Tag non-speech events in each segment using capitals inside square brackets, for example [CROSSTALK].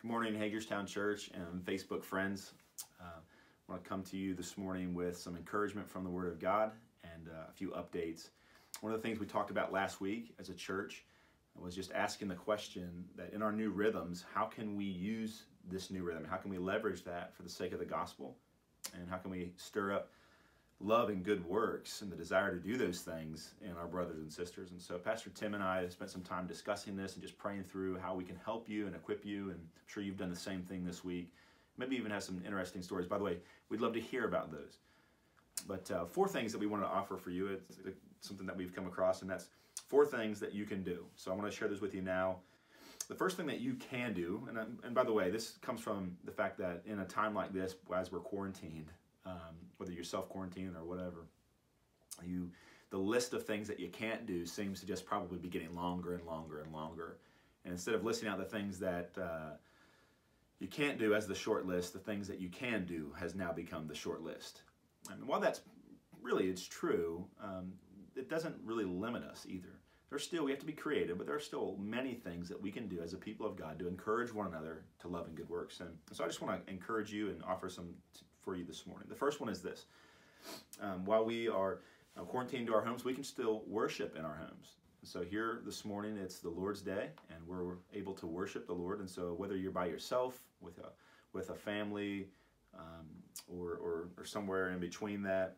Good morning, Hagerstown Church and Facebook friends. Uh, I want to come to you this morning with some encouragement from the Word of God and uh, a few updates. One of the things we talked about last week as a church was just asking the question that in our new rhythms, how can we use this new rhythm? How can we leverage that for the sake of the gospel? And how can we stir up love and good works and the desire to do those things in our brothers and sisters. And so Pastor Tim and I have spent some time discussing this and just praying through how we can help you and equip you. And I'm sure you've done the same thing this week. Maybe even have some interesting stories. By the way, we'd love to hear about those. But uh, four things that we want to offer for you. It's something that we've come across, and that's four things that you can do. So I want to share this with you now. The first thing that you can do, and, and by the way, this comes from the fact that in a time like this, as we're quarantined, um, whether you're self quarantining or whatever, you the list of things that you can't do seems to just probably be getting longer and longer and longer. And instead of listing out the things that uh, you can't do as the short list, the things that you can do has now become the short list. And while that's really it's true, um, it doesn't really limit us either. There's still we have to be creative, but there are still many things that we can do as a people of God to encourage one another to love and good works. And so I just want to encourage you and offer some for you this morning. The first one is this um, while we are uh, quarantined to our homes, we can still worship in our homes. So here this morning, it's the Lord's Day, and we're able to worship the Lord. And so whether you're by yourself, with a with a family, um, or, or or somewhere in between that,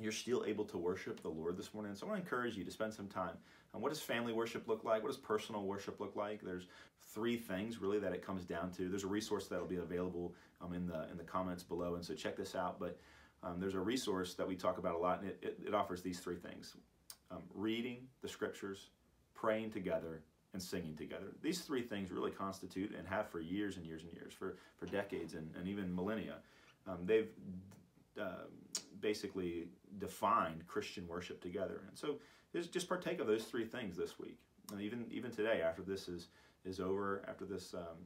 you're still able to worship the Lord this morning. So I want to encourage you to spend some time. And what does family worship look like? What does personal worship look like? There's three things really that it comes down to. There's a resource that'll be available um, in the in the comments below, and so check this out. But um, there's a resource that we talk about a lot, and it, it, it offers these three things: um, reading the scriptures, praying together, and singing together. These three things really constitute and have for years and years and years, for for decades and, and even millennia. Um, they've uh, basically defined Christian worship together, and so just partake of those three things this week, and even even today after this is is over, after this um,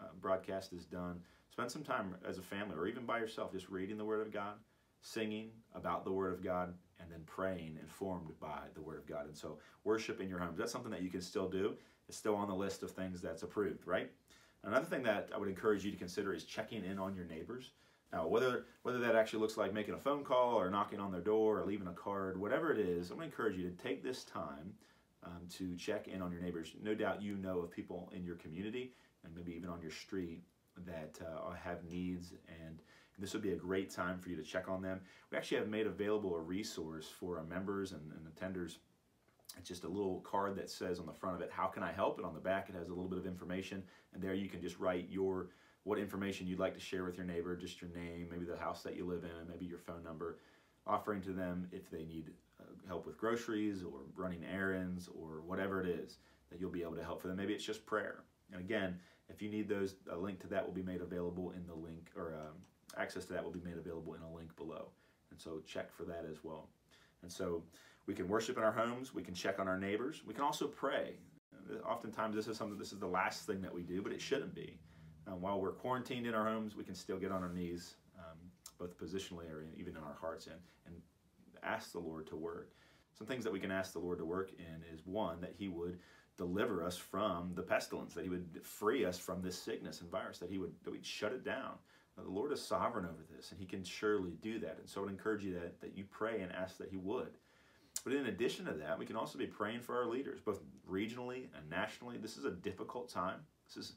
uh, broadcast is done, spend some time as a family or even by yourself just reading the Word of God, singing about the Word of God, and then praying informed by the Word of God. And so, worship in your homes. That's something that you can still do. It's still on the list of things that's approved, right? Another thing that I would encourage you to consider is checking in on your neighbors. Now, whether whether that actually looks like making a phone call or knocking on their door or leaving a card, whatever it is, I'm to encourage you to take this time um, to check in on your neighbors. No doubt you know of people in your community and maybe even on your street that uh, have needs and this would be a great time for you to check on them. We actually have made available a resource for our members and, and attenders. It's just a little card that says on the front of it, how can I help? And on the back it has a little bit of information and there you can just write your what information you'd like to share with your neighbor, just your name, maybe the house that you live in, maybe your phone number, offering to them if they need help with groceries or running errands or whatever it is that you'll be able to help for them. Maybe it's just prayer. And again, if you need those, a link to that will be made available in the link, or um, access to that will be made available in a link below. And so check for that as well. And so we can worship in our homes, we can check on our neighbors, we can also pray. Oftentimes, this is something, this is the last thing that we do, but it shouldn't be. Um, while we're quarantined in our homes, we can still get on our knees, um, both positionally or even in our hearts, and, and ask the Lord to work. Some things that we can ask the Lord to work in is one, that He would deliver us from the pestilence, that He would free us from this sickness and virus, that He would that we'd shut it down. Now, the Lord is sovereign over this, and He can surely do that. And so I would encourage you that, that you pray and ask that He would. But in addition to that, we can also be praying for our leaders, both regionally and nationally. This is a difficult time. This is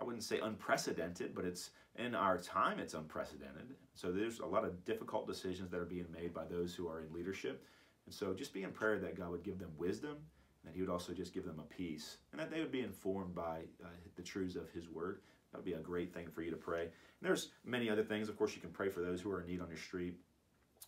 I wouldn't say unprecedented, but it's in our time it's unprecedented. So there's a lot of difficult decisions that are being made by those who are in leadership. And so just be in prayer that God would give them wisdom, that He would also just give them a peace, and that they would be informed by uh, the truths of His Word. That would be a great thing for you to pray. And there's many other things. Of course, you can pray for those who are in need on your street.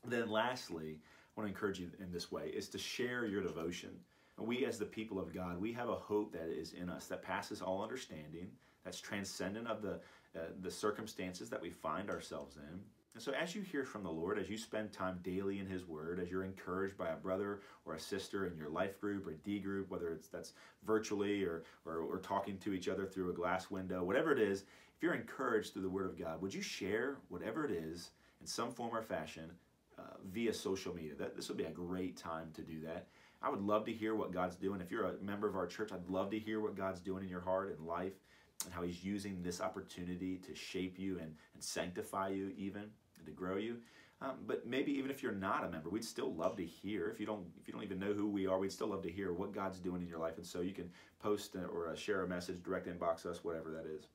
Then, lastly, I want to encourage you in this way is to share your devotion. And we, as the people of God, we have a hope that is in us that passes all understanding that's transcendent of the, uh, the circumstances that we find ourselves in. And so, as you hear from the Lord, as you spend time daily in His Word, as you're encouraged by a brother or a sister in your life group or D group, whether it's that's virtually or, or, or talking to each other through a glass window, whatever it is, if you're encouraged through the Word of God, would you share whatever it is in some form or fashion uh, via social media? That, this would be a great time to do that. I would love to hear what God's doing. If you're a member of our church, I'd love to hear what God's doing in your heart and life and how He's using this opportunity to shape you and, and sanctify you, even and to grow you. Um, but maybe even if you're not a member, we'd still love to hear. If you don't, if you don't even know who we are, we'd still love to hear what God's doing in your life. And so you can post or uh, share a message, direct inbox us, whatever that is.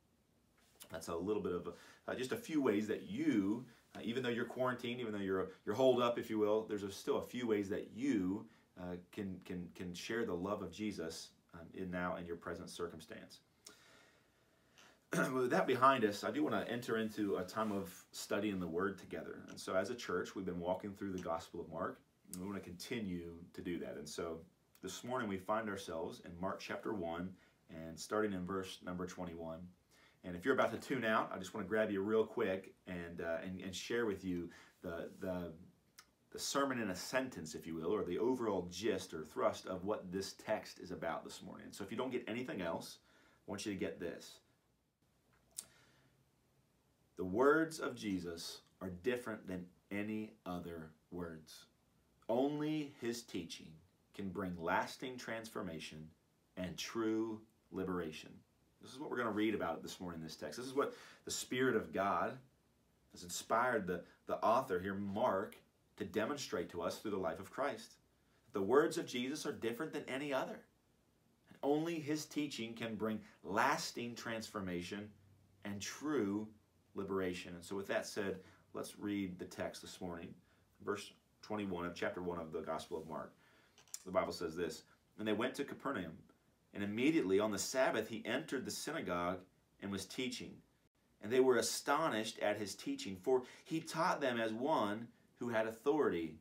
That's a little bit of a, uh, just a few ways that you, uh, even though you're quarantined, even though you're you're holed up, if you will, there's a, still a few ways that you uh, can can can share the love of Jesus um, in now in your present circumstance. [CLEARS THROAT] with that behind us, I do want to enter into a time of studying the Word together. And so, as a church, we've been walking through the Gospel of Mark, and we want to continue to do that. And so, this morning we find ourselves in Mark chapter 1 and starting in verse number 21. And if you're about to tune out, I just want to grab you real quick and, uh, and, and share with you the, the, the sermon in a sentence, if you will, or the overall gist or thrust of what this text is about this morning. So, if you don't get anything else, I want you to get this. The words of Jesus are different than any other words. Only his teaching can bring lasting transformation and true liberation. This is what we're going to read about this morning in this text. This is what the Spirit of God has inspired the, the author here, Mark, to demonstrate to us through the life of Christ. The words of Jesus are different than any other. And only his teaching can bring lasting transformation and true liberation. And so, with that said, let's read the text this morning. Verse 21 of chapter 1 of the Gospel of Mark. The Bible says this And they went to Capernaum, and immediately on the Sabbath he entered the synagogue and was teaching. And they were astonished at his teaching, for he taught them as one who had authority,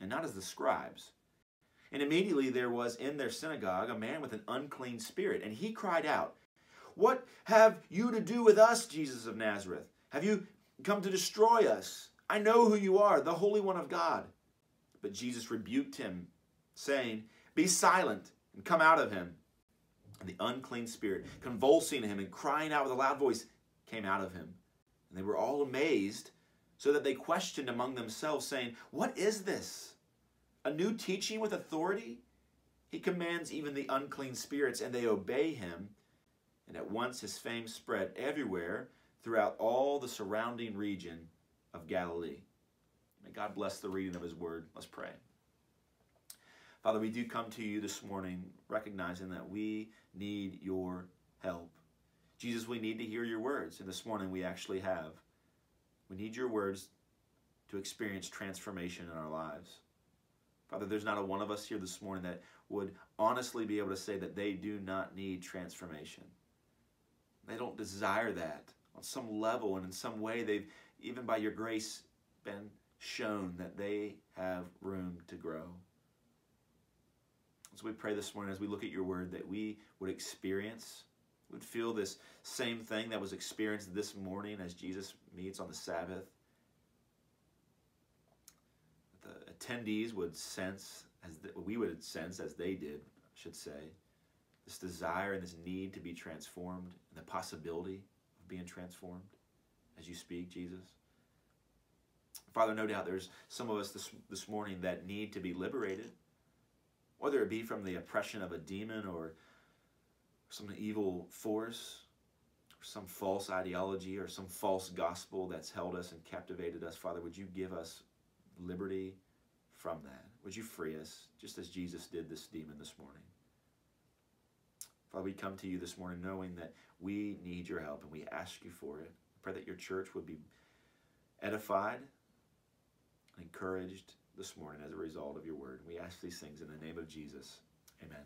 and not as the scribes. And immediately there was in their synagogue a man with an unclean spirit, and he cried out, What have you to do with us, Jesus of Nazareth? Have you come to destroy us? I know who you are, the Holy One of God. But Jesus rebuked him, saying, Be silent and come out of him. And the unclean spirit, convulsing him and crying out with a loud voice, came out of him. And they were all amazed, so that they questioned among themselves, saying, What is this? A new teaching with authority? He commands even the unclean spirits, and they obey him. And at once his fame spread everywhere throughout all the surrounding region of Galilee. May God bless the reading of his word. Let's pray. Father, we do come to you this morning recognizing that we need your help. Jesus, we need to hear your words, and this morning we actually have. We need your words to experience transformation in our lives. Father, there's not a one of us here this morning that would honestly be able to say that they do not need transformation. They don't desire that on some level and in some way they've even by your grace been shown that they have room to grow. So we pray this morning as we look at your word that we would experience would feel this same thing that was experienced this morning as jesus meets on the sabbath. The attendees would sense as the, we would sense as they did I should say this desire and this need to be transformed and the possibility being transformed as you speak, Jesus? Father, no doubt there's some of us this, this morning that need to be liberated, whether it be from the oppression of a demon or some evil force, or some false ideology or some false gospel that's held us and captivated us. Father, would you give us liberty from that? Would you free us, just as Jesus did this demon this morning? Father, we come to you this morning knowing that we need your help and we ask you for it. Pray that your church would be edified and encouraged this morning as a result of your word. We ask these things in the name of Jesus. Amen.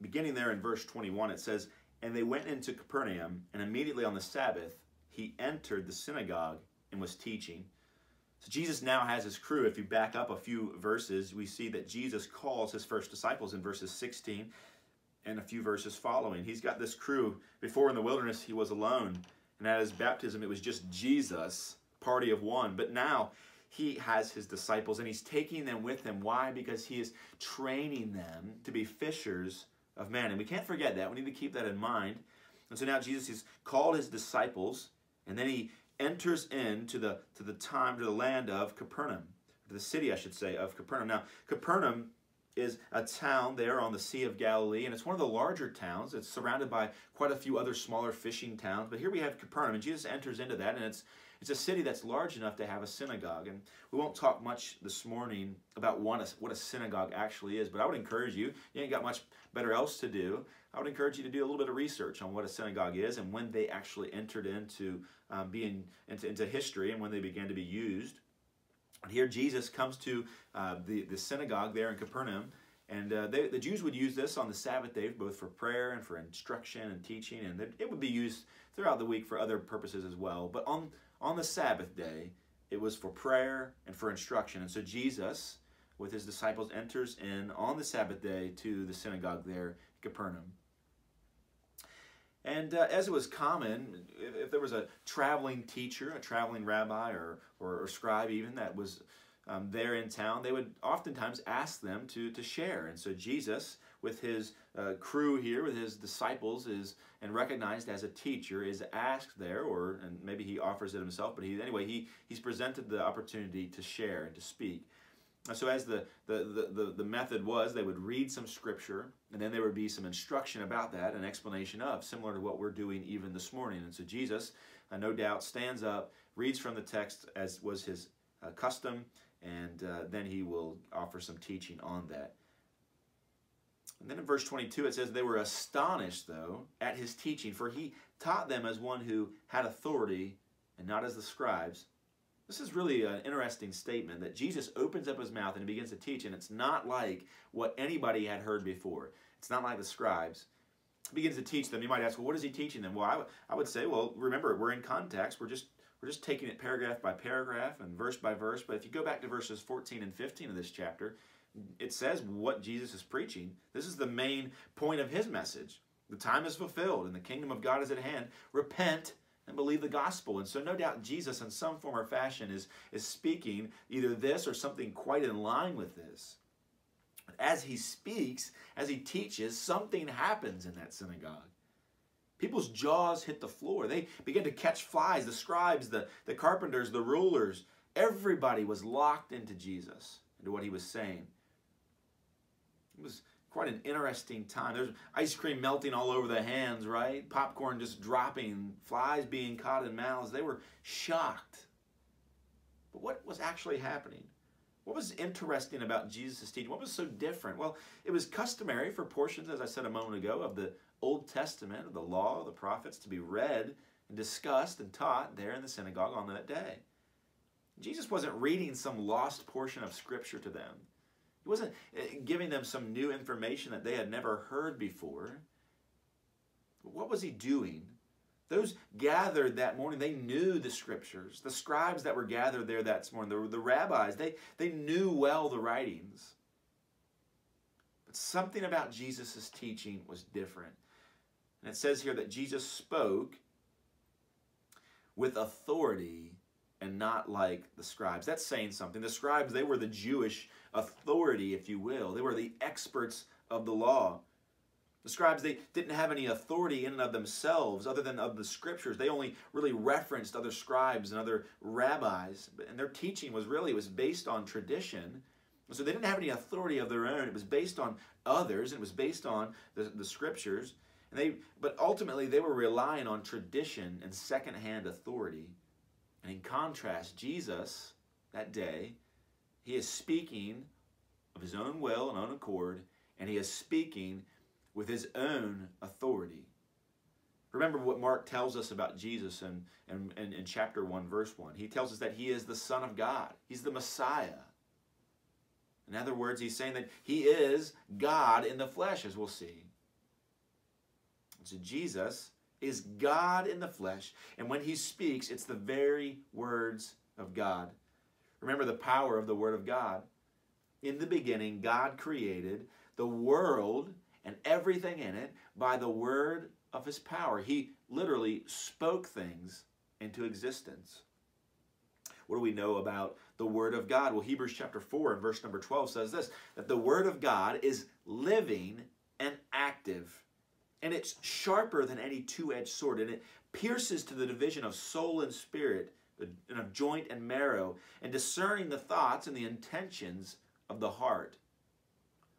Beginning there in verse 21, it says, And they went into Capernaum, and immediately on the Sabbath, he entered the synagogue and was teaching. So Jesus now has his crew. If you back up a few verses, we see that Jesus calls his first disciples in verses 16 and a few verses following. He's got this crew. Before in the wilderness, he was alone. And at his baptism, it was just Jesus, party of one. But now he has his disciples and he's taking them with him. Why? Because he is training them to be fishers of men. And we can't forget that. We need to keep that in mind. And so now Jesus has called his disciples and then he enters into the to the time to the land of Capernaum, to the city, I should say, of Capernaum. Now, Capernaum is a town there on the Sea of Galilee, and it's one of the larger towns. It's surrounded by quite a few other smaller fishing towns. But here we have Capernaum, and Jesus enters into that, and it's it's a city that's large enough to have a synagogue. And we won't talk much this morning about what a, synagogue actually is, but I would encourage you, you ain't got much better else to do. I would encourage you to do a little bit of research on what a synagogue is and when they actually entered into um, being into, into history and when they began to be used. And here Jesus comes to uh, the, the synagogue there in Capernaum, and uh, they, the Jews would use this on the Sabbath day, both for prayer and for instruction and teaching, and it would be used throughout the week for other purposes as well. But on on the Sabbath day, it was for prayer and for instruction. And so Jesus, with his disciples, enters in on the Sabbath day to the synagogue there, in Capernaum. And uh, as it was common, if, if, there was a traveling teacher, a traveling rabbi, or, or, or scribe even that was um, there in town, they would oftentimes ask them to, to share. And so Jesus, with his uh, crew here, with his disciples, is and recognized as a teacher, is asked there, or and maybe he offers it himself, but he anyway he he's presented the opportunity to share and to speak. So as the, the, the, the method was, they would read some scripture, and then there would be some instruction about that, an explanation of, similar to what we're doing even this morning. And so Jesus, uh, no doubt, stands up, reads from the text as was his uh, custom, and uh, then he will offer some teaching on that. And then in verse 22 it says, They were astonished, though, at his teaching, for he taught them as one who had authority and not as the scribes. This is really an interesting statement that Jesus opens up his mouth and he begins to teach, and it's not like what anybody had heard before. It's not like the scribes. He begins to teach them. You might ask, well, what is he teaching them? Well, I would say, well, remember, we're in context. We're just we're just taking it paragraph by paragraph and verse by verse. But if you go back to verses 14 and 15 of this chapter, it says what Jesus is preaching. This is the main point of his message. The time is fulfilled and the kingdom of God is at hand. Repent and believe the gospel. And so no doubt Jesus in some form or fashion is, is speaking either this or something quite in line with this. As he speaks, as he teaches, something happens in that synagogue. People's jaws hit the floor. They begin to catch flies. The scribes, the, the carpenters, the rulers, everybody was locked into Jesus, into what he was saying. It was quite an interesting time. There's ice cream melting all over the hands, right? Popcorn just dropping, flies being caught in mouths. They were shocked. But what was actually happening? What was interesting about Jesus' teaching? What was so different? Well, it was customary for portions, as I said a moment ago, of the Old Testament, of the law, of the prophets, to be read and discussed and taught there in the synagogue on that day. Jesus wasn't reading some lost portion of Scripture to them. He wasn't eh, giving them some new information that they had never heard before. But what was he doing? Those gathered that morning, they knew the scriptures. The scribes that were gathered there that morning, the, the rabbis, they, they knew well the writings. But something about Jesus' teaching was different. And it says here that Jesus spoke with authority and not like the scribes. That's saying something. The scribes, they were the Jewish authority, if you will. They were the experts of the law. The scribes, they didn't have any authority in and of themselves other than of the scriptures. They only really referenced other scribes and other rabbis. And their teaching was really was based on tradition. So they didn't have any authority of their own. It was based on others. It was based on the, the scriptures. And they, but ultimately, they were relying on tradition and secondhand authority. And in contrast, Jesus, that day, he is speaking of his own will and own accord, and he is speaking with his own authority. Remember what Mark tells us about Jesus in, in, in, in, chapter 1, verse 1. He tells us that he is the Son of God, he's the Messiah. In other words, he's saying that he is God in the flesh, as we'll see. So Jesus is God in the flesh. And when he speaks, it's the very words of God. Remember the power of the Word of God. In the beginning, God created the world and everything in it by the word of his power. He literally spoke things into existence. What do we know about the Word of God? Well, Hebrews chapter 4 and verse number 12 says this that the Word of God is living and active and it's sharper than any two-edged sword and it pierces to the division of soul and spirit and of joint and marrow and discerning the thoughts and the intentions of the heart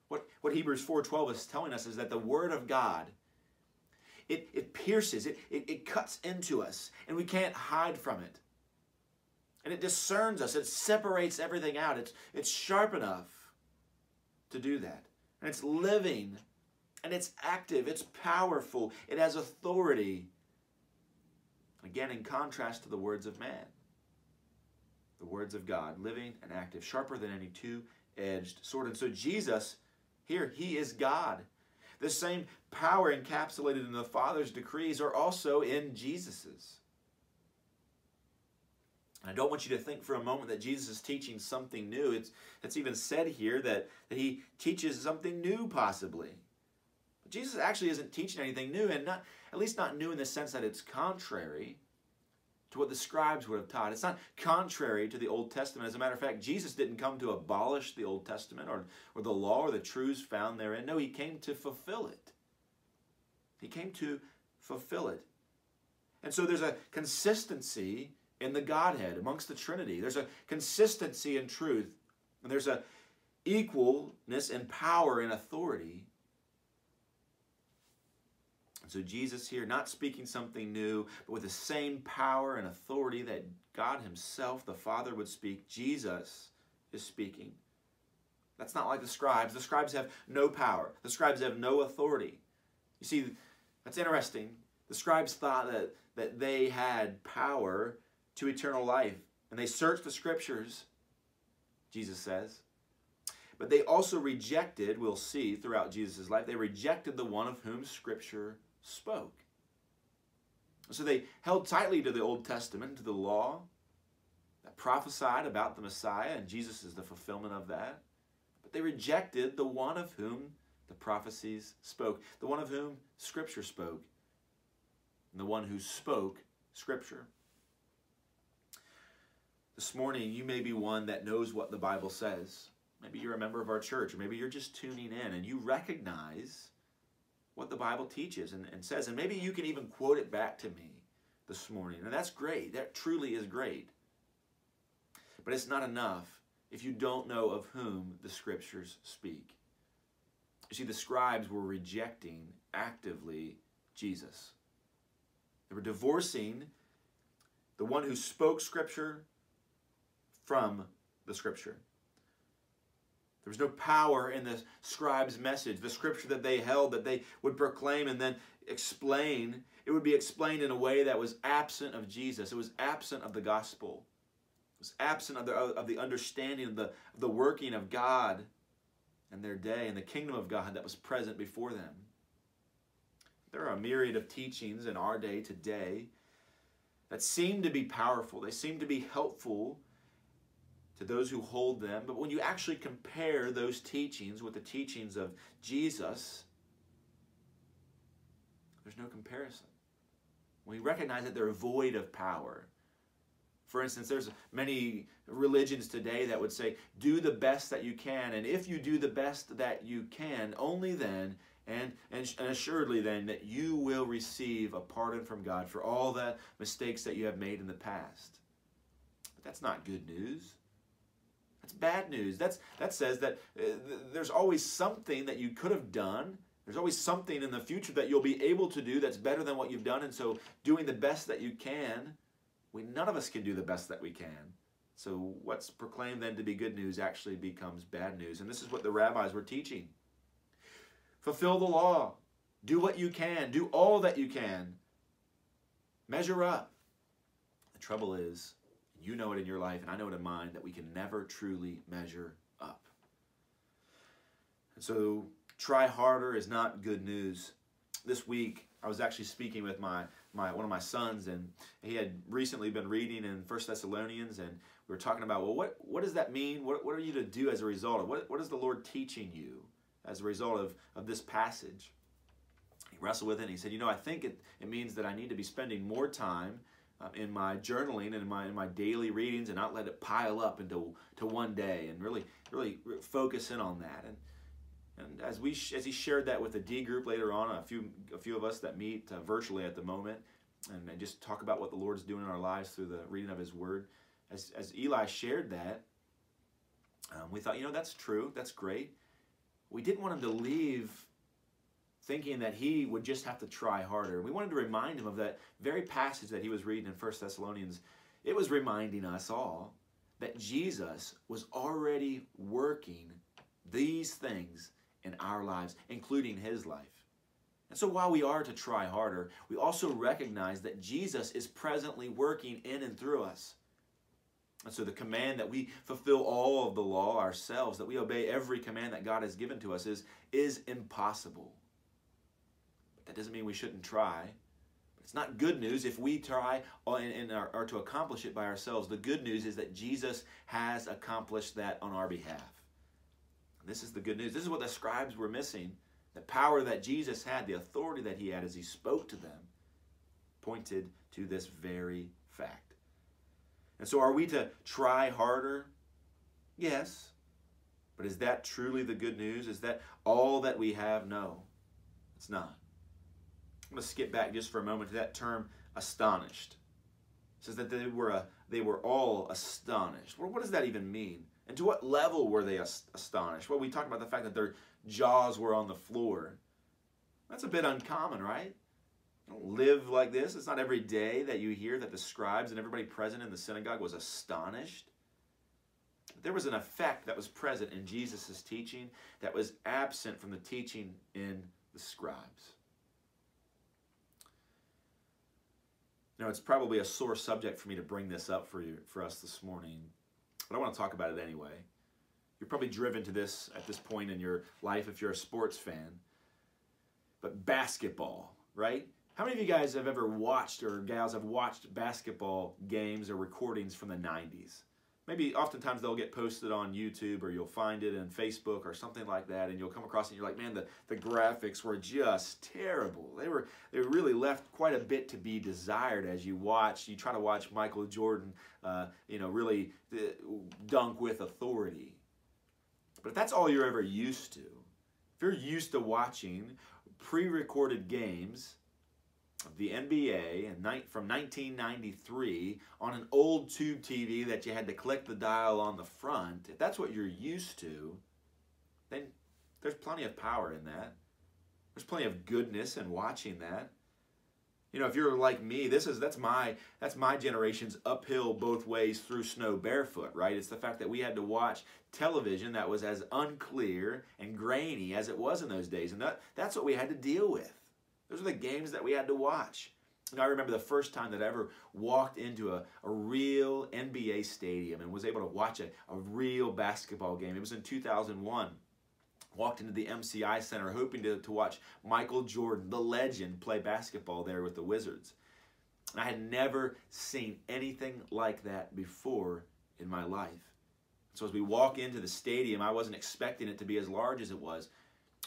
What, what Hebrews 4.12 is telling us is that the Word of God, it, it pierces, it, it, it cuts into us, and we can't hide from it. And it discerns us, it separates everything out. It's, it's sharp enough to do that. And it's living, and it's active, it's powerful, it has authority. Again, in contrast to the words of man. The words of God, living and active, sharper than any two edged sword. And so Jesus here, he is God. The same power encapsulated in the Father's decrees are also in Jesus's. I don't want you to think for a moment that Jesus is teaching something new. It's, it's even said here that, that he teaches something new, possibly. Jesus actually isn't teaching anything new, and not at least not new in the sense that it's contrary to what the scribes would have taught. It's not contrary to the Old Testament. As a matter of fact, Jesus didn't come to abolish the Old Testament or, or the law or the truths found therein. No, he came to fulfill it. He came to fulfill it. And so there's a consistency in the Godhead amongst the Trinity. There's a consistency in truth. And there's a equalness in power and authority so Jesus here, not speaking something new, but with the same power and authority that God Himself, the Father, would speak, Jesus is speaking. That's not like the scribes. The scribes have no power, the scribes have no authority. You see, that's interesting. The scribes thought that, that they had power to eternal life, and they searched the scriptures, Jesus says. But they also rejected, we'll see throughout Jesus' life, they rejected the one of whom Scripture spoke. So they held tightly to the Old Testament, to the law that prophesied about the Messiah, and Jesus is the fulfillment of that. But they rejected the one of whom the prophecies spoke, the one of whom Scripture spoke, and the one who spoke Scripture. This morning, you may be one that knows what the Bible says. Maybe you're a member of our church, or maybe you're just tuning in and you recognize what the Bible teaches and, and says. And maybe you can even quote it back to me this morning. And that's great. That truly is great. But it's not enough if you don't know of whom the scriptures speak. You see, the scribes were rejecting actively Jesus. They were divorcing the one who spoke scripture from the scripture. There was no power in the scribe's message, the scripture that they held that they would proclaim and then explain. It would be explained in a way that was absent of Jesus. It was absent of the gospel. It was absent of the, of the understanding of the, of the working of God and their day and the kingdom of God that was present before them. There are a myriad of teachings in our day today that seem to be powerful. They seem to be helpful to those who hold them. But when you actually compare those teachings with the teachings of Jesus, there's no comparison. We recognize that they're void of power. For instance, there's many religions today that would say, do the best that you can. And if you do the best that you can, only then and, and, and assuredly then that you will receive a pardon from God for all the mistakes that you have made in the past. But that's not good news. That's bad news. That's, that says that uh, th- there's always something that you could have done. There's always something in the future that you'll be able to do that's better than what you've done. And so, doing the best that you can, we, none of us can do the best that we can. So, what's proclaimed then to be good news actually becomes bad news. And this is what the rabbis were teaching fulfill the law, do what you can, do all that you can, measure up. The trouble is, you know it in your life, and I know it in mine, that we can never truly measure up. And so, try harder is not good news. This week, I was actually speaking with my, my one of my sons, and he had recently been reading in First Thessalonians, and we were talking about, well, what, what does that mean? What, what are you to do as a result of? What, what is the Lord teaching you as a result of, of this passage? He wrestled with it, and he said, you know, I think it, it means that I need to be spending more time uh, in my journaling and in my in my daily readings and not let it pile up into to one day and really really focus in on that. And and as we as he shared that with the D group later on a few a few of us that meet uh, virtually at the moment and, and just talk about what the Lord's doing in our lives through the reading of His Word as as Eli shared that um, we thought you know that's true. That's great. We didn't want him to leave thinking that he would just have to try harder. We wanted to remind him of that very passage that he was reading in 1 Thessalonians. It was reminding us all that Jesus was already working these things in our lives, including his life. And so while we are to try harder, we also recognize that Jesus is presently working in and through us. And so the command that we fulfill all of the law ourselves, that we obey every command that God has given to us is, is impossible. That doesn't mean we shouldn't try. It's not good news if we try and are, to accomplish it by ourselves. The good news is that Jesus has accomplished that on our behalf. This is the good news. This is what the scribes were missing. The power that Jesus had, the authority that he had as he spoke to them, pointed to this very fact. And so, are we to try harder? Yes. But is that truly the good news? Is that all that we have? No, it's not. I'm going to skip back just for a moment to that term astonished. It says that they were, a, they were all astonished. Well, what does that even mean? And to what level were they astonished? Well, we talked about the fact that their jaws were on the floor. That's a bit uncommon, right? Don't live like this. It's not every day that you hear that the scribes and everybody present in the synagogue was astonished. There was an effect that was present in Jesus' teaching that was absent from the teaching in the scribes. Now, it's probably a sore subject for me to bring this up for you for us this morning but I want to talk about it anyway. You're probably driven to this at this point in your life if you're a sports fan. But basketball, right? How many of you guys have ever watched or gals have watched basketball games or recordings from the 90s? Maybe oftentimes they'll get posted on YouTube or you'll find it in Facebook or something like that, and you'll come across it and you're like, man, the, the graphics were just terrible. They were they really left quite a bit to be desired as you watch. You try to watch Michael Jordan, uh, you know, really uh, dunk with authority. But if that's all you're ever used to, if you're used to watching pre-recorded games the NBA from 1993 on an old tube TV that you had to click the dial on the front, if that's what you're used to, then there's plenty of power in that. There's plenty of goodness in watching that. You know, if you're like me, this is that's my that's my generation's uphill both ways through snow barefoot, right? It's the fact that we had to watch television that was as unclear and grainy as it was in those days, and that that's what we had to deal with. Those are the games that we had to watch. And I remember the first time that I ever walked into a, a real NBA stadium and was able to watch a, a real basketball game. It was in 2001. Walked into the MCI Center hoping to, to watch Michael Jordan, the legend, play basketball there with the Wizards. I had never seen anything like that before in my life. So as we walk into the stadium, I wasn't expecting it to be as large as it was.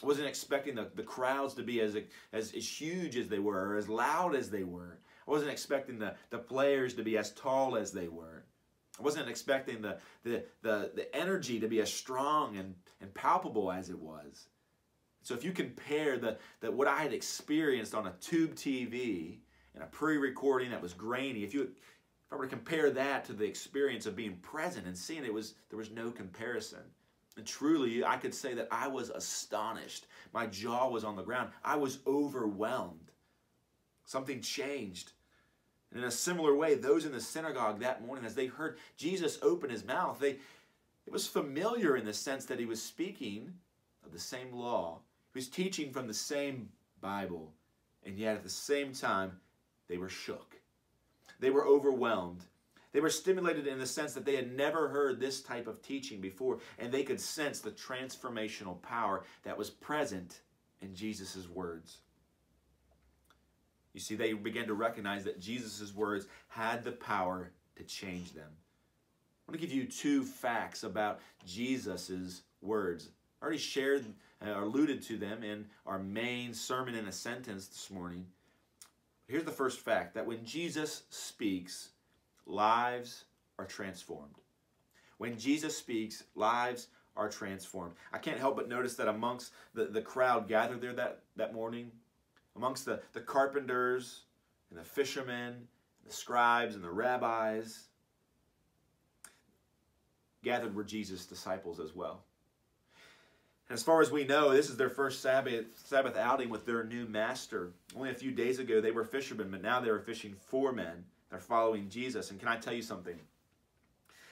Wasn't expecting the, the crowds to be as, as, as huge as they were, or as loud as they were. I wasn't expecting the, the players to be as tall as they were. I wasn't expecting the, the, the, the energy to be as strong and, and palpable as it was. So if you compare the, the, what I had experienced on a tube TV and a pre-recording that was grainy, if you if I were to compare that to the experience of being present and seeing it was there was no comparison. And truly, I could say that I was astonished. My jaw was on the ground. I was overwhelmed. Something changed. And in a similar way, those in the synagogue that morning, as they heard Jesus open his mouth, they, it was familiar in the sense that he was speaking of the same law. He was teaching from the same Bible. And yet at the same time, they were shook. They were overwhelmed. They were stimulated in the sense that they had never heard this type of teaching before, and they could sense the transformational power that was present in Jesus' words. You see, they began to recognize that Jesus' words had the power to change them. I want to give you two facts about Jesus' words. I already shared or uh, alluded to them in our main sermon in a sentence this morning. Here's the first fact that when Jesus speaks, lives are transformed. When Jesus speaks, lives are transformed. I can't help but notice that amongst the, the crowd gathered there that, that morning, amongst the, the carpenters and the fishermen, the scribes and the rabbis, gathered were Jesus' disciples as well. As far as we know, this is their first Sabbath, Sabbath outing with their new master. Only a few days ago, they were fishermen, but now they are fishing for men. They're following Jesus. And can I tell you something?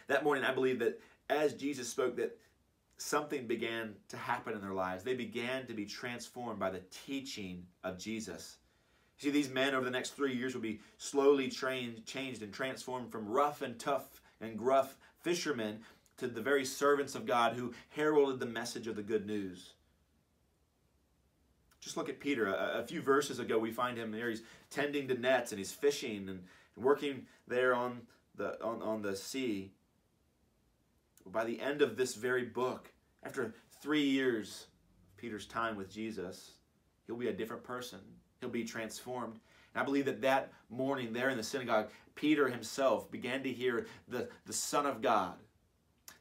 That morning, I believe that as Jesus spoke, that something began to happen in their lives. They began to be transformed by the teaching of Jesus. See, these men over the next three years will be slowly trained, changed, and transformed from rough and tough and gruff fishermen to the very servants of God who heralded the message of the good news. Just look at Peter. A, a, few verses ago, we find him there. He's tending to nets and he's fishing and working there on the, on, on the sea. By the end of this very book, after three years of Peter's time with Jesus, he'll be a different person. He'll be transformed. And I believe that that morning there in the synagogue, Peter himself began to hear the, the Son of God,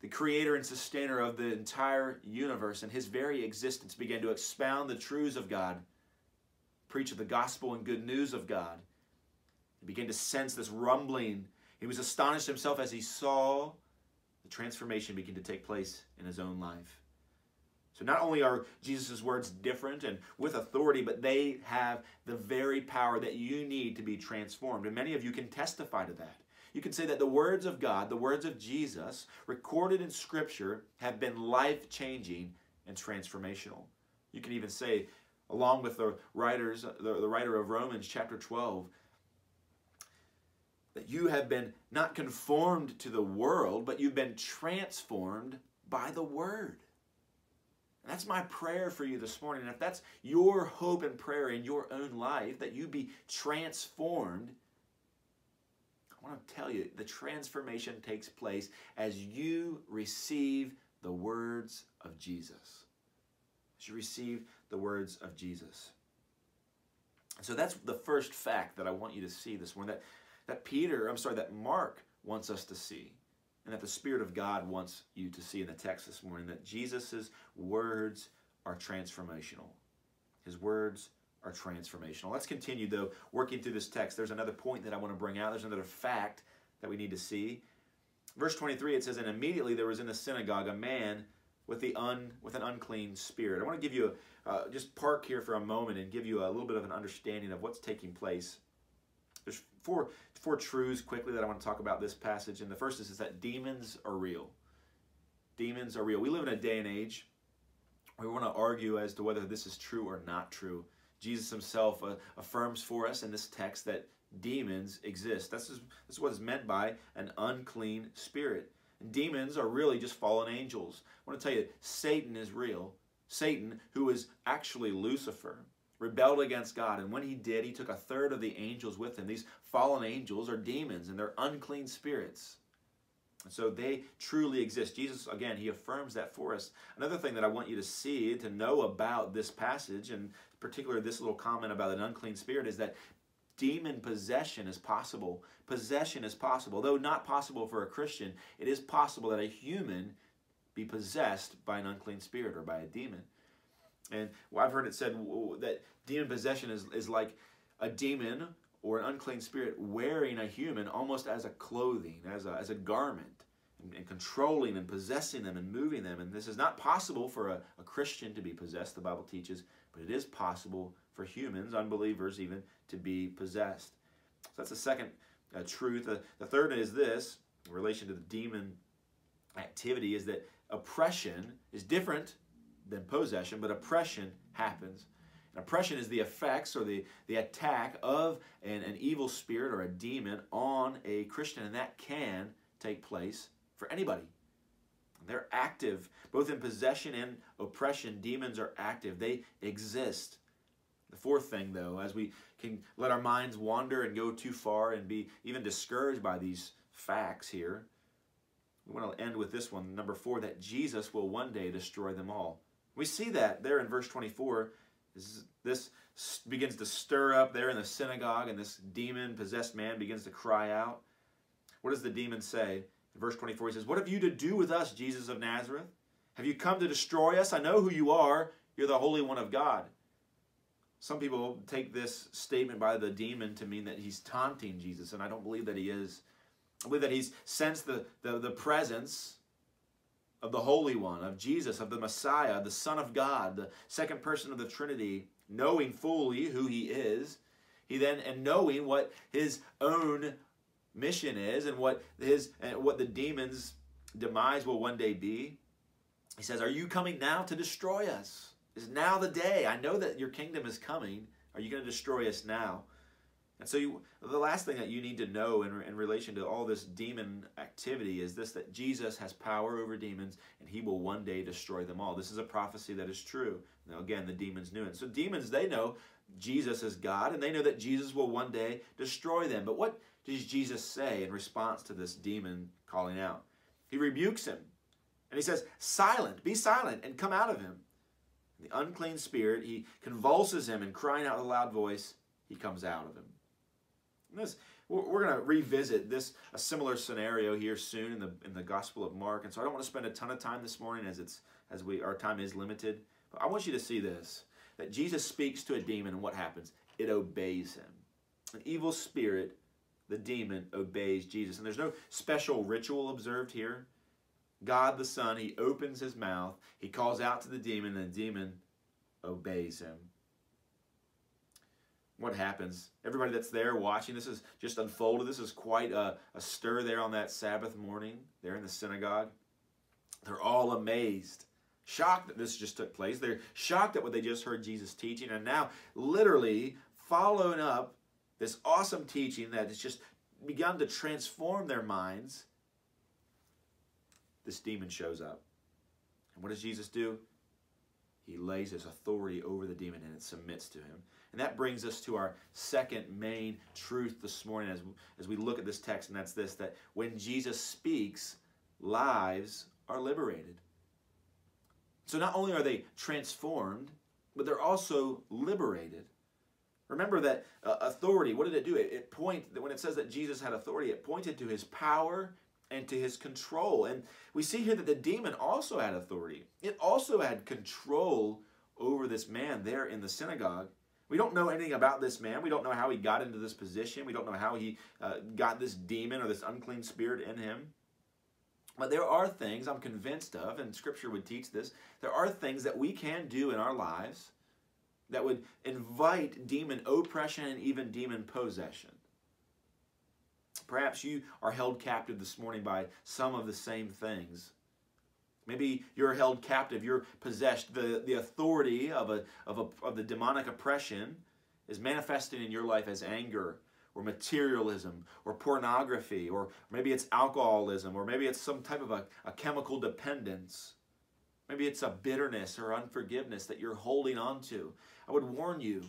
the creator and sustainer of the entire universe and his very existence began to expound the truths of God, preach of the gospel and good news of God. He began to sense this rumbling. He was astonished himself as he saw the transformation begin to take place in his own life. So not only are Jesus' words different and with authority, but they have the very power that you need to be transformed. And many of you can testify to that. You can say that the words of God, the words of Jesus, recorded in Scripture, have been life changing and transformational. You can even say, along with the writers, the, the writer of Romans chapter 12, that you have been not conformed to the world, but you've been transformed by the Word. And that's my prayer for you this morning. And if that's your hope and prayer in your own life, that you be transformed I want to tell you the transformation takes place as you receive the words of Jesus. As you receive the words of Jesus. So that's the first fact that I want you to see this morning that, that Peter, I'm sorry, that Mark wants us to see, and that the Spirit of God wants you to see in the text this morning that Jesus' words are transformational. His words are transformational. Let's continue, though, working through this text. There's another point that I want to bring out. There's another fact that we need to see. Verse 23, it says, And immediately there was in the synagogue a man with, the un, with an unclean spirit. I want to give you, a, uh, just park here for a moment and give you a little bit of an understanding of what's taking place. Four, four truths quickly that I want to talk about this passage. And the first is, is that demons are real. Demons are real. We live in a day and age we want to argue as to whether this is true or not true. Jesus himself uh, affirms for us in this text that demons exist. This is, this is what is meant by an unclean spirit. And demons are really just fallen angels. I want to tell you, Satan is real. Satan, who is actually Lucifer, rebelled against God. And when he did, he took a third of the angels with him. These fallen angels are demons and they're unclean spirits. And so they truly exist. Jesus, again, he affirms that for us. Another thing that I want you to see, to know about this passage, and particularly this little comment about an unclean spirit, is that demon possession is possible. Possession is possible. Though not possible for a Christian, it is possible that a human be possessed by an unclean spirit or by a demon. And I've heard it said that demon possession is, is like a demon or an unclean spirit wearing a human almost as a clothing, as a, as a garment, and, and controlling and possessing them and moving them. And this is not possible for a, a Christian to be possessed, the Bible teaches, but it is possible for humans, unbelievers even, to be possessed. So that's the second uh, truth. Uh, the third is this, in relation to the demon activity, is that oppression is different than possession, but oppression happens Oppression is the effects or the, the attack of an, an evil spirit or a demon on a Christian, and that can take place for anybody. They're active, both in possession and oppression. Demons are active, they exist. The fourth thing, though, as we can let our minds wander and go too far and be even discouraged by these facts here, we want to end with this one, number four, that Jesus will one day destroy them all. We see that there in verse 24 this, begins to stir up there in the synagogue, and this demon possessed man begins to cry out. What does the demon say? In verse 24, he says, What have you to do with us, Jesus of Nazareth? Have you come to destroy us? I know who you are. You're the Holy One of God. Some people take this statement by the demon to mean that he's taunting Jesus, and I don't believe that he is. I believe that he's sensed the, the, the presence of the Holy One, of Jesus, of the Messiah, the Son of God, the second person of the Trinity, knowing fully who he is, he then and knowing what his own mission is and what his and what the demons demise will one day be. He says, "Are you coming now to destroy us? Is now the day? I know that your kingdom is coming. Are you going to destroy us now?" And so, you, the last thing that you need to know in, in relation to all this demon activity is this that Jesus has power over demons and he will one day destroy them all. This is a prophecy that is true. Now, again, the demons knew it. So, demons, they know Jesus is God and they know that Jesus will one day destroy them. But what does Jesus say in response to this demon calling out? He rebukes him and he says, Silent, be silent, and come out of him. The unclean spirit, he convulses him and crying out with a loud voice, he comes out of him. This, we're going to revisit this a similar scenario here soon in the in the Gospel of Mark, and so I don't want to spend a ton of time this morning as it's as we our time is limited. But I want you to see this: that Jesus speaks to a demon, and what happens? It obeys him. An evil spirit, the demon, obeys Jesus, and there's no special ritual observed here. God the Son, He opens His mouth, He calls out to the demon, and the demon obeys Him what happens. Everybody that's there watching, this is just unfolded. This is quite a, a stir there on that Sabbath morning, there in the synagogue. They're all amazed, shocked that this just took place. They're shocked at what they just heard Jesus teaching, and now literally following up this awesome teaching that has just begun to transform their minds. This demon shows up. And what does Jesus do? He lays his authority over the demon and it submits to him. And that brings us to our second main truth this morning as, as we look at this text, and that's this that when Jesus speaks, lives are liberated. So not only are they transformed, but they're also liberated. Remember that uh, authority, what did it do? It, it point when it says that Jesus had authority, it pointed to his power and to his control. And we see here that the demon also had authority. It also had control over this man there in the synagogue. We don't know anything about this man. We don't know how he got into this position. We don't know how he uh, got this demon or this unclean spirit in him. But there are things I'm convinced of, and Scripture would teach this. There are things that we can do in our lives that would invite demon oppression and even demon possession. Perhaps you are held captive this morning by some of the same things Maybe you're held captive, you're possessed. The, the authority of, a, of, a, of the demonic oppression is manifested in your life as anger or materialism or pornography or maybe it's alcoholism or maybe it's some type of a, a chemical dependence. Maybe it's a bitterness or unforgiveness that you're holding on to. I would warn you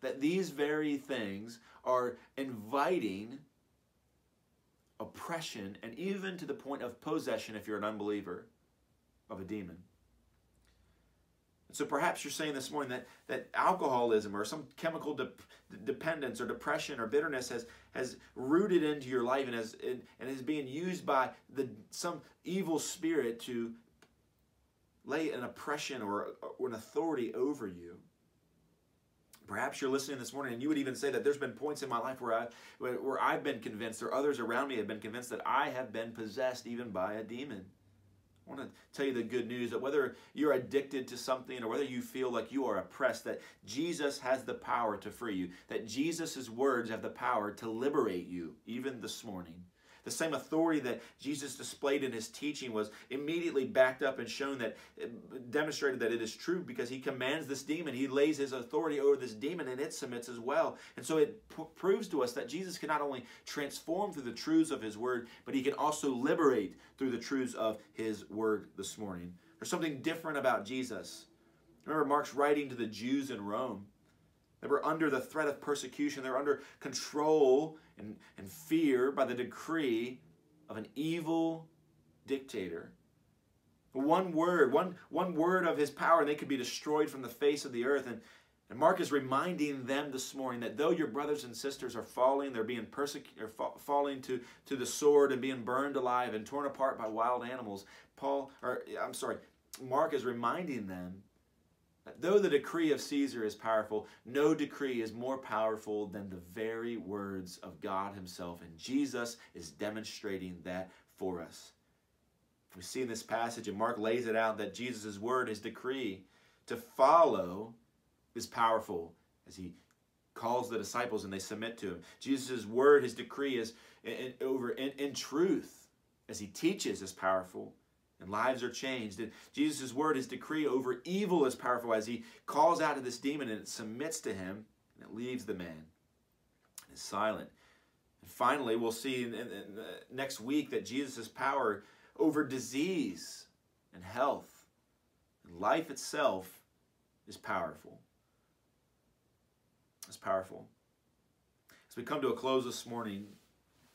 that these very things are inviting oppression and even to the point of possession if you're an unbeliever of a demon. So perhaps you're saying this morning that, that alcoholism or some chemical de- dependence or depression or bitterness has, has rooted into your life and, has, and is being used by the, some evil spirit to lay an oppression or, or an authority over you. Perhaps you're listening this morning and you would even say that there's been points in my life where, I, where I've been convinced or others around me have been convinced that I have been possessed even by a demon. I want to tell you the good news that whether you're addicted to something or whether you feel like you are oppressed, that Jesus has the power to free you, that Jesus' words have the power to liberate you, even this morning. The same authority that Jesus displayed in his teaching was immediately backed up and shown that demonstrated that it is true because he commands this demon. He lays his authority over this demon and it submits as well. And so it proves to us that Jesus can not only transform through the truths of his word, but he can also liberate through the truths of his word this morning. There's something different about Jesus. Remember, Mark's writing to the Jews in Rome. They were under the threat of persecution. They're under control and, and fear by the decree of an evil dictator. One word, one, one word of his power, and they could be destroyed from the face of the earth. And, and Mark is reminding them this morning that though your brothers and sisters are falling, they're being persecuted, fa- falling to, to the sword and being burned alive and torn apart by wild animals. Paul, or I'm sorry, Mark is reminding them Though the decree of Caesar is powerful, no decree is more powerful than the very words of God Himself. And Jesus is demonstrating that for us. We see in this passage, and Mark lays it out, that Jesus' word, his decree to follow is powerful as he calls the disciples and they submit to him. Jesus' word, his decree is in, in over in, in truth as he teaches is powerful and lives are changed. And Jesus' word, his decree over evil is powerful as he calls out to this demon and it submits to him and it leaves the man and is silent. And finally, we'll see in, in, in next week that Jesus' power over disease and health and life itself is powerful. It's powerful. As we come to a close this morning,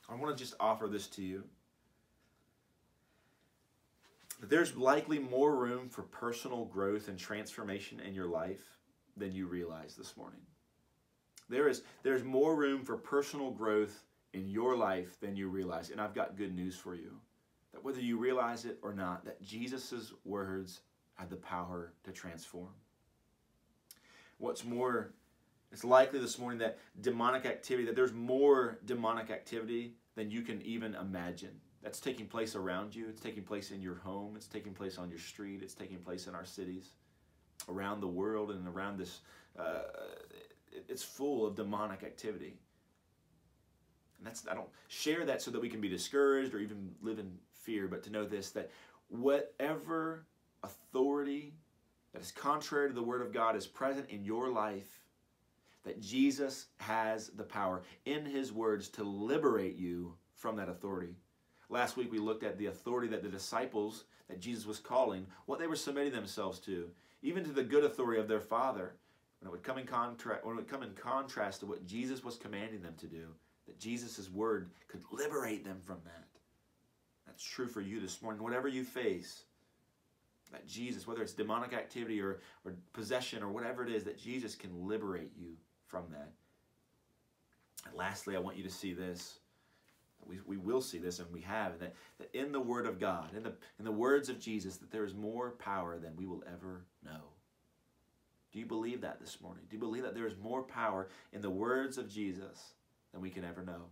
I want to just offer this to you. There's likely more room for personal growth and transformation in your life than you realize this morning. There is there's more room for personal growth in your life than you realize. And I've got good news for you. That whether you realize it or not, that Jesus' words have the power to transform. What's more, it's likely this morning that demonic activity, that there's more demonic activity than you can even imagine. That's taking place around you. It's taking place in your home. It's taking place on your street. It's taking place in our cities, around the world, and around this. Uh, it's full of demonic activity. And that's I don't share that so that we can be discouraged or even live in fear, but to know this that whatever authority that is contrary to the word of God is present in your life, that Jesus has the power in his words to liberate you from that authority. Last week we looked at the authority that the disciples that Jesus was calling, what they were submitting themselves to, even to the good authority of their Father. When it would come in contrast, when it would come in contrast to what Jesus was commanding them to do, that Jesus' word could liberate them from that. That's true for you this morning. Whatever you face, that Jesus, whether it's demonic activity or, or possession or whatever it is, that Jesus can liberate you from that. And lastly, I want you to see this we, we will see this and we have that, that in the word of god in the in the words of jesus that there is more power than we will ever know. Do you believe that this morning? Do you believe that there is more power in the words of jesus than we can ever know?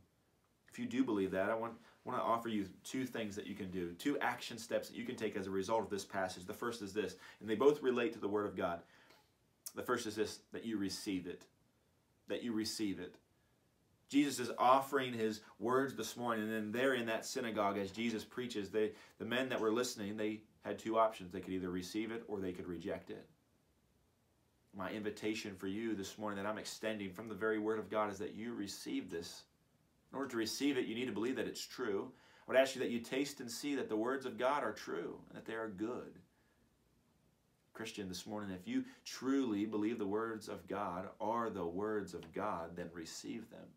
If you do believe that i want want to offer you two things that you can do two action steps that you can take as a result of this passage. The first is this and they both relate to the word of god. The first is this that you receive it. That you receive it Jesus is offering his words this morning, and then there in that synagogue, as Jesus preaches, they, the men that were listening, they had two options. They could either receive it or they could reject it. My invitation for you this morning that I'm extending from the very word of God is that you receive this. In order to receive it, you need to believe that it's true. I would ask you that you taste and see that the words of God are true and that they are good. Christian, this morning, if you truly believe the words of God are the words of God, then receive them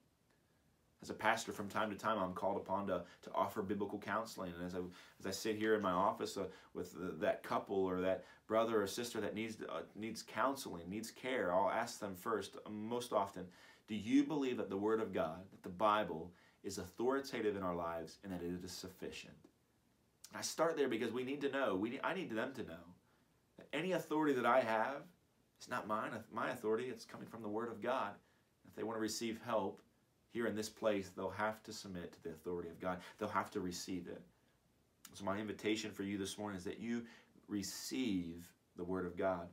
as a pastor from time to time i'm called upon to, to offer biblical counseling. And as i, as I sit here in my office uh, with the, that couple or that brother or sister that needs, uh, needs counseling needs care i'll ask them first most often do you believe that the word of god that the bible is authoritative in our lives and that it is sufficient? I start there because we need to know. We need, i need them to know that any authority that i have is not mine my authority. It's coming from the word of god. If they want to receive help here in this place, they'll have to submit to the authority of God. They'll have to receive it. So, my invitation for you this morning is that you receive the Word of God.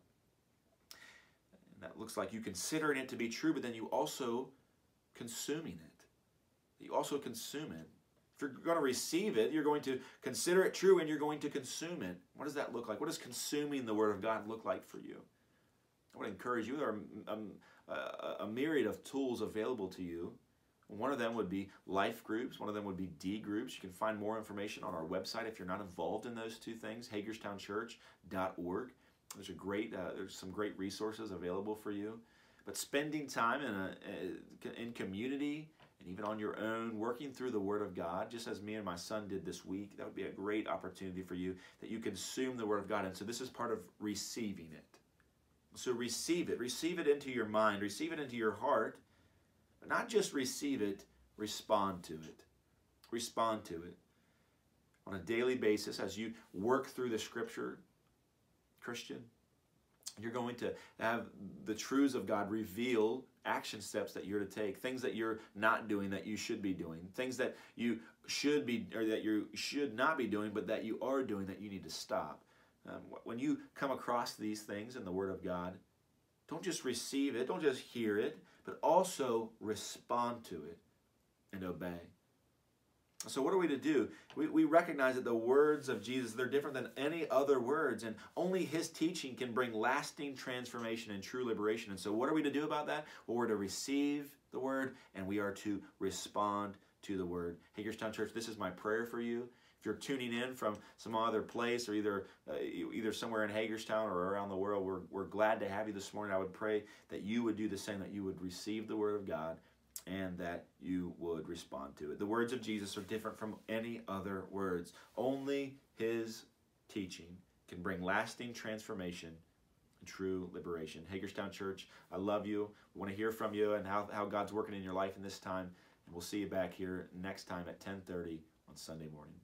And that looks like you considering it to be true, but then you also consuming it. You also consume it. If you're going to receive it, you're going to consider it true and you're going to consume it. What does that look like? What does consuming the Word of God look like for you? I want to encourage you. There are a, a, a myriad of tools available to you one of them would be life groups. One of them would be D groups. You can find more information on our website if you're not involved in those two things, hagerstownchurch.org. There's a great, uh, there's some great resources available for you. But spending time in a, in community and even on your own, working through the Word of God, just as me and my son did this week, that would be a great opportunity for you that you consume the Word of God. And so this is part of receiving it. So receive it, receive it into your mind, receive it into your heart not just receive it, respond to it. Respond to it. On a daily basis, as you work through the scripture, Christian, You're going to have the truths of God reveal action steps that you're to take, things that you're not doing that you should be doing, things that you should be or that you should not be doing, but that you are doing that you need to stop. Um, when you come across these things in the Word of God, don't just receive it, don't just hear it, but also respond to it and obey. So what are we to do? We, we recognize that the words of Jesus, they're different than any other words, and only his teaching can bring lasting transformation and true liberation. And so what are we to do about that? Well, we're to receive the word, and we are to respond to the word. Hagerstown Church, this is my prayer for you. If you're tuning in from some other place or either uh, either somewhere in Hagerstown or around the world, we're, we're glad to have you this morning. I would pray that you would do the same, that you would receive the word of God and that you would respond to it. The words of Jesus are different from any other words. Only his teaching can bring lasting transformation true liberation. Hagerstown Church, I love you. We want to hear from you and how, how God's working in your life in this time. And we'll see you back here next time at 1030 on Sunday morning.